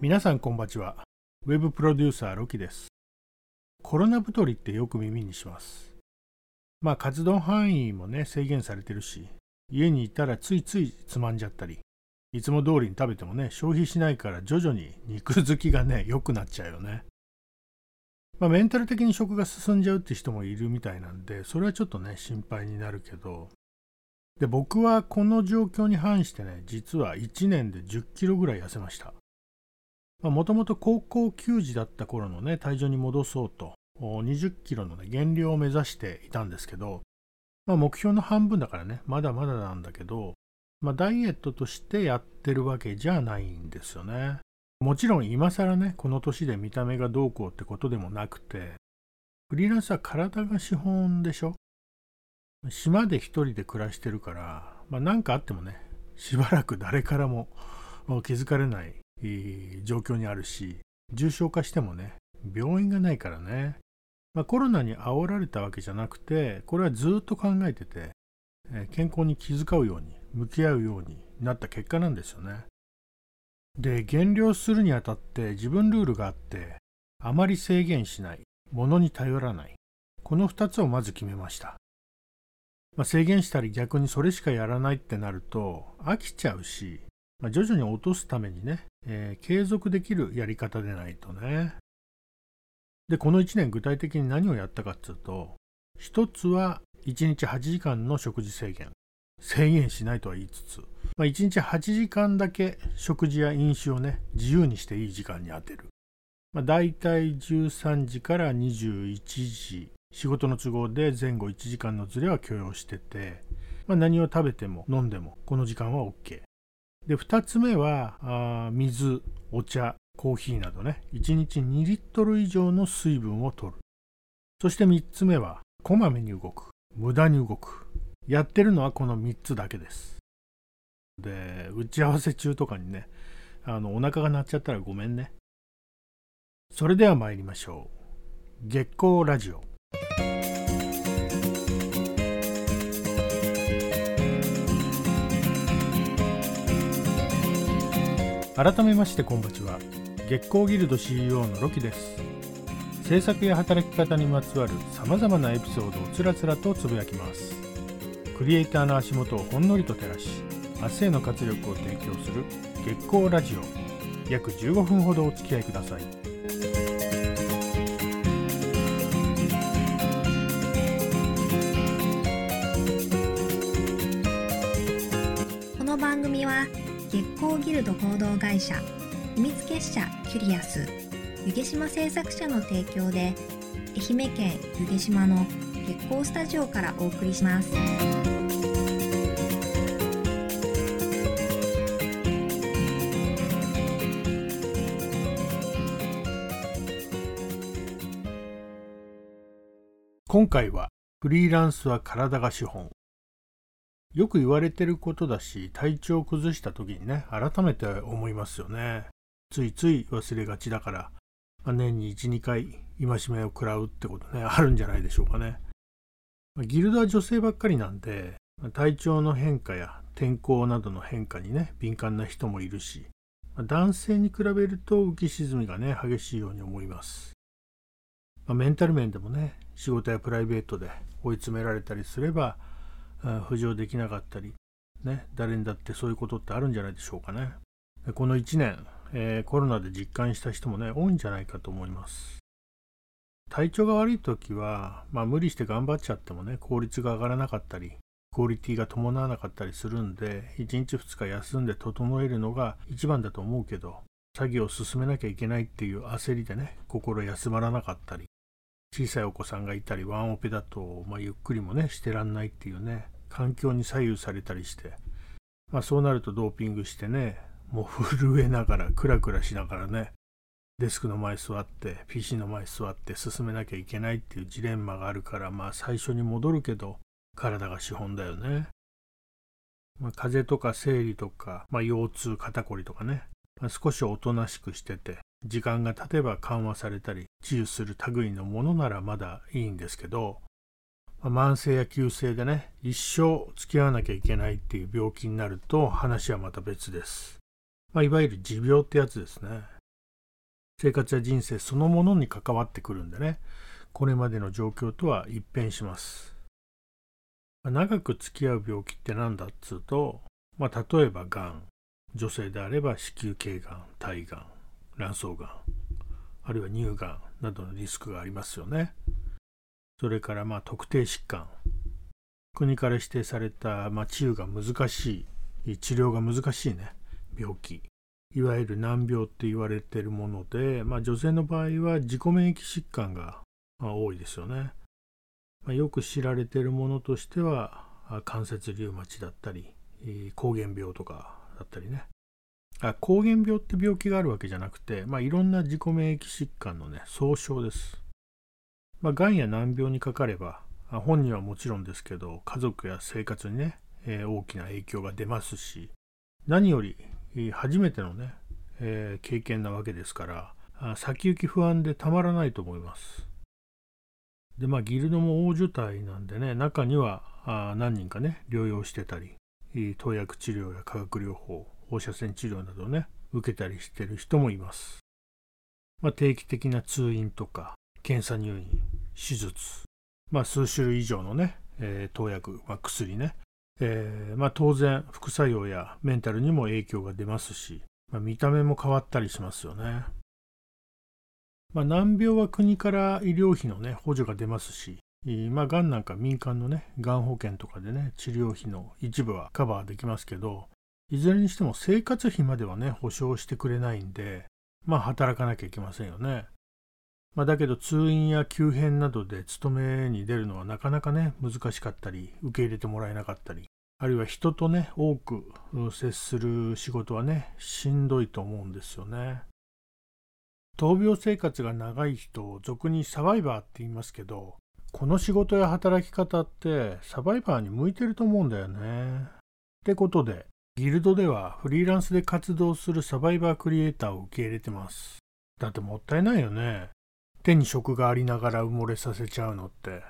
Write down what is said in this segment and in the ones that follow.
皆さんこんばちは。ウェブプロデューサーロキです。コロナ太りってよく耳にします。まあ活動範囲もね制限されてるし、家にいたらついついつまんじゃったり、いつも通りに食べてもね消費しないから徐々に肉好きがね良くなっちゃうよね。まあメンタル的に食が進んじゃうって人もいるみたいなんで、それはちょっとね心配になるけど、で僕はこの状況に反してね実は1年で10キロぐらい痩せましたもともと高校球児だった頃のね体重に戻そうと20キロの、ね、減量を目指していたんですけど、まあ、目標の半分だからねまだまだなんだけど、まあ、ダイエットとしてやってるわけじゃないんですよね。もちろん今更ねこの年で見た目がどうこうってことでもなくてフリーランスは体が資本でしょ？島で一人で暮らしてるから、まあ、かあってもねしばらく誰からも気づかれない状況にあるし重症化してもね病院がないからね、まあ、コロナに煽られたわけじゃなくてこれはずっと考えてて健康に気遣うように向き合うようになった結果なんですよね。で減量するにあたって自分ルールがあってあまり制限しない物に頼らない。この2つをまず決めました。まあ、制限したり逆にそれしかやらないってなると飽きちゃうし、まあ、徐々に落とすためにね、えー、継続できるやり方でないとね。で、この1年具体的に何をやったかっていうと、一つは1日8時間の食事制限。制限しないとは言いつつ、まあ、1日8時間だけ食事や飲酒をね、自由にしていい時間に当てる。まあ、大体13時から21時仕事の都合で前後1時間のズレは許容してて、まあ、何を食べても飲んでもこの時間は OK。で、2つ目はあ水、お茶、コーヒーなどね、1日2リットル以上の水分を取る。そして3つ目は、こまめに動く。無駄に動く。やってるのはこの3つだけです。で、打ち合わせ中とかにね、あのお腹が鳴っちゃったらごめんね。それでは参りましょう。月光ラジオ。改めましてこんばちは。月光ギルド CEO のロキです。制作や働き方にまつわるさまざまなエピソードをつらつらとつぶやきます。クリエイターの足元をほんのりと照らし明日への活力を提供する月光ラジオ。約15分ほどお付き合いください。この番組は月光ギルド合同会社秘密結社キュリアス湯気島製作者の提供で愛媛県湯気島の月光スタジオからお送りします。今回はフリーランスは体が資本。よく言われてることだし体調を崩した時にね改めて思いますよね。ついつい忘れがちだから、まあ、年に12回戒めを食らうってことねあるんじゃないでしょうかね、まあ、ギルドは女性ばっかりなんで、まあ、体調の変化や天候などの変化にね敏感な人もいるし、ま男性に比べると浮き沈みがね激しいように思います、まメンタル面でもね仕事やプライベートで追い詰められたりすれば浮上できなかったり、ね、誰にだってそういうことってあるんじゃないでしょうかね。この1年、えー、コロナで実感した人もね、多いんじゃないかと思います。体調が悪い時は、まあ無理して頑張っちゃってもね、効率が上がらなかったり、クオリティが伴わなかったりするんで、1日2日休んで整えるのが一番だと思うけど、作業を進めなきゃいけないっていう焦りでね、心休まらなかったり、小さいお子さんがいたりワンオペだと、まあ、ゆっくりもねしてらんないっていうね環境に左右されたりして、まあ、そうなるとドーピングしてねもう震えながらクラクラしながらねデスクの前座って PC の前座って進めなきゃいけないっていうジレンマがあるからまあ最初に戻るけど体が資本だよね、まあ、風邪とか生理とか、まあ、腰痛肩こりとかね、まあ、少しおとなしくしてて時間が経てば緩和されたり治癒する類のものならまだいいんですけど、慢性や急性でね一生付き合わなきゃいけないっていう病気になると話はまた別です、まあ、いわゆる持病ってやつですね。生活や人生そのものに関わってくるんでねこれまでの状況とは一変します。ま長く付き合う病気って何だっつうと、まあ、例えばがん女性であれば子宮頸がん体がん卵巣がんあるいは乳がんなどのリスクがありますよね。それからま特定疾患。国から指定された、ま、治癒が難しい。治療が難しいね。病気。いわゆる難病って言われてるもので、まあ、女性の場合は自己免疫疾患が多いですよね。まあ、よく知られているものとしては関節リウマチだったり膠原病とかだったりね。あ膠原病って病気があるわけじゃなくて、まあ、いろんな自己免疫疾患のね総称です。まあ、がんや難病にかかれば本人はもちろんですけど家族や生活にね、えー、大きな影響が出ますし何より初めてのね、えー、経験なわけですから先行き不安でたまらないと思います。でまあギルドも大所帯なんでね中にはあ何人かね療養してたり投薬治療や化学療法放射線治療などね受けたりしてる人もいます。まあ、定期的な通院とか検査入院手術、まあ、数種類以上のね、えー、投薬、まあ、薬ねえー、まあ、当然副作用やメンタルにも影響が出ますし、まあ、見た目も変わったりしますよね。まあ、難病は国から医療費の、ね、補助が出ますし、まあ、がんなんか民間のね、がん保険とかでね、治療費の一部はカバーできますけど、いずれにしても生活費まではね、保証してくれないんで、まあ、働かなきゃいけませんよね。まあ、だけど通院や急変などで勤めに出るのはなかなかね難しかったり受け入れてもらえなかったりあるいは人とね多く接する仕事はねしんどいと思うんですよね。闘病生活が長い人を俗にサバイバーって言いますけどこの仕事や働き方ってサバイバーに向いてると思うんだよね。ってことでギルドではフリーランスで活動するサバイバークリエイターを受け入れてます。だってもったいないよね。手に職がありながら埋もれさせちゃうのって。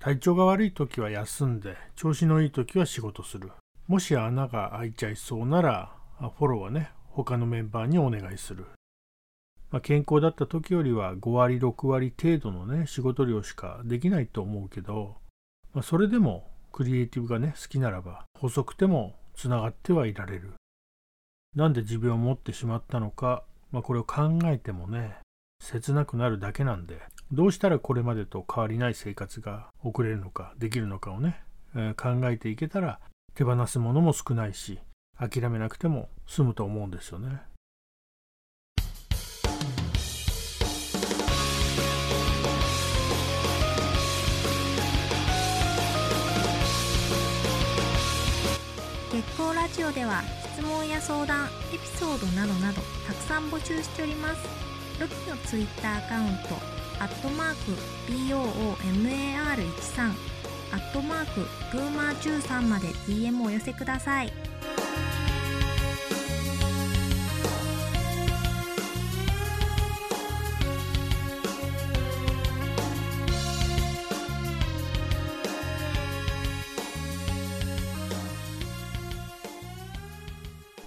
体調が悪い時は休んで、調子のいい時は仕事する。もし穴が開いちゃいそうなら、フォローはね、他のメンバーにお願いする。まあ、健康だった時よりは5割、6割程度のね、仕事量しかできないと思うけど、まあ、それでもクリエイティブがね、好きならば、細くてもつながってはいられる。なんで持病を持ってしまったのか、まあ、これを考えてもね、切なくなるだけなんでどうしたらこれまでと変わりない生活が送れるのかできるのかをね、えー、考えていけたら手放すものも少ないし諦めなくても済むと思うんですよね。月光ラジオでは質問や相談エピソードなどなどたくさん募集しておりますロキのツイッターアカウント、アットマーク、BOOMAR13、アットマーク、ブーマー13まで DM をお寄せください。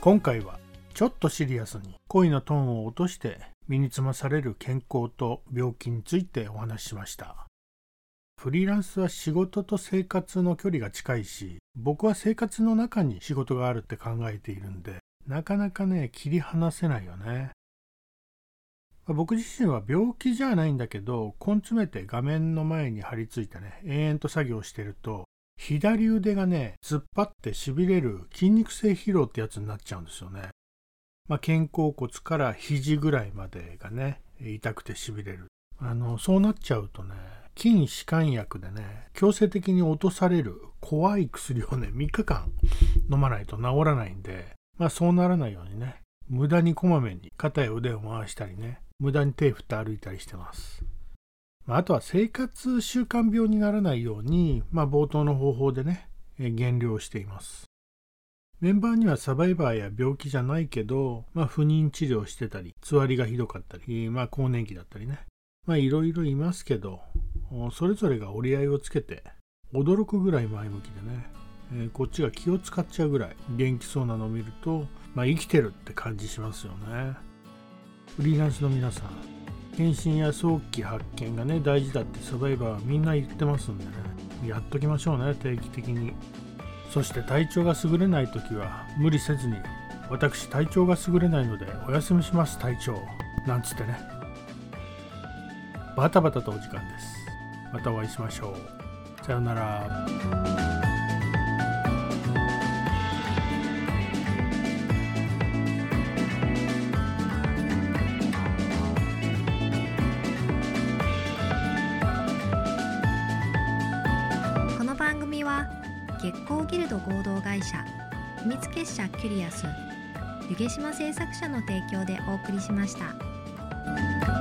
今回はちょっとシリアスに恋のトーンを落として身につまされる健康と病気についてお話ししました。フリーランスは仕事と生活の距離が近いし、僕は生活の中に仕事があるって考えているんで、なかなかね、切り離せないよね。僕自身は病気じゃないんだけど、根詰めて画面の前に張り付いてね、延々と作業してると、左腕がね、突っ張って痺れる筋肉性疲労ってやつになっちゃうんですよね。まあ、肩甲骨から肘ぐらいまでがね痛くてしびれる。あのそうなっちゃうとね筋弛緩薬でね強制的に落とされる怖い薬をね3日間飲まないと治らないんでまあそうならないようにね無駄にこまめに肩や腕を回したりね無駄に手振って歩いたりしてます、まあ、あとは生活習慣病にならないように、まあ、冒頭の方法でね減量しています。メンバーにはサバイバーや病気じゃないけど、まあ、不妊治療してたり、つわりがひどかったり、まあ、更年期だったりね。まあ、いろいろいますけど、それぞれが折り合いをつけて、驚くぐらい前向きでね、えー、こっちが気を使っちゃうぐらい元気そうなのを見ると、まあ、生きてるって感じしますよね。フリーランスの皆さん検診や早期発見がね大事だってサバイバーはみんな言ってますんでねやっときましょうね定期的にそして体調が優れない時は無理せずに私体調が優れないのでお休みします体調なんつってね。バタバタとお時間です。またお会いしましょう。さようなら。月光ギルド合同会社秘密結社キュリアス湯毛島製作者の提供でお送りしました。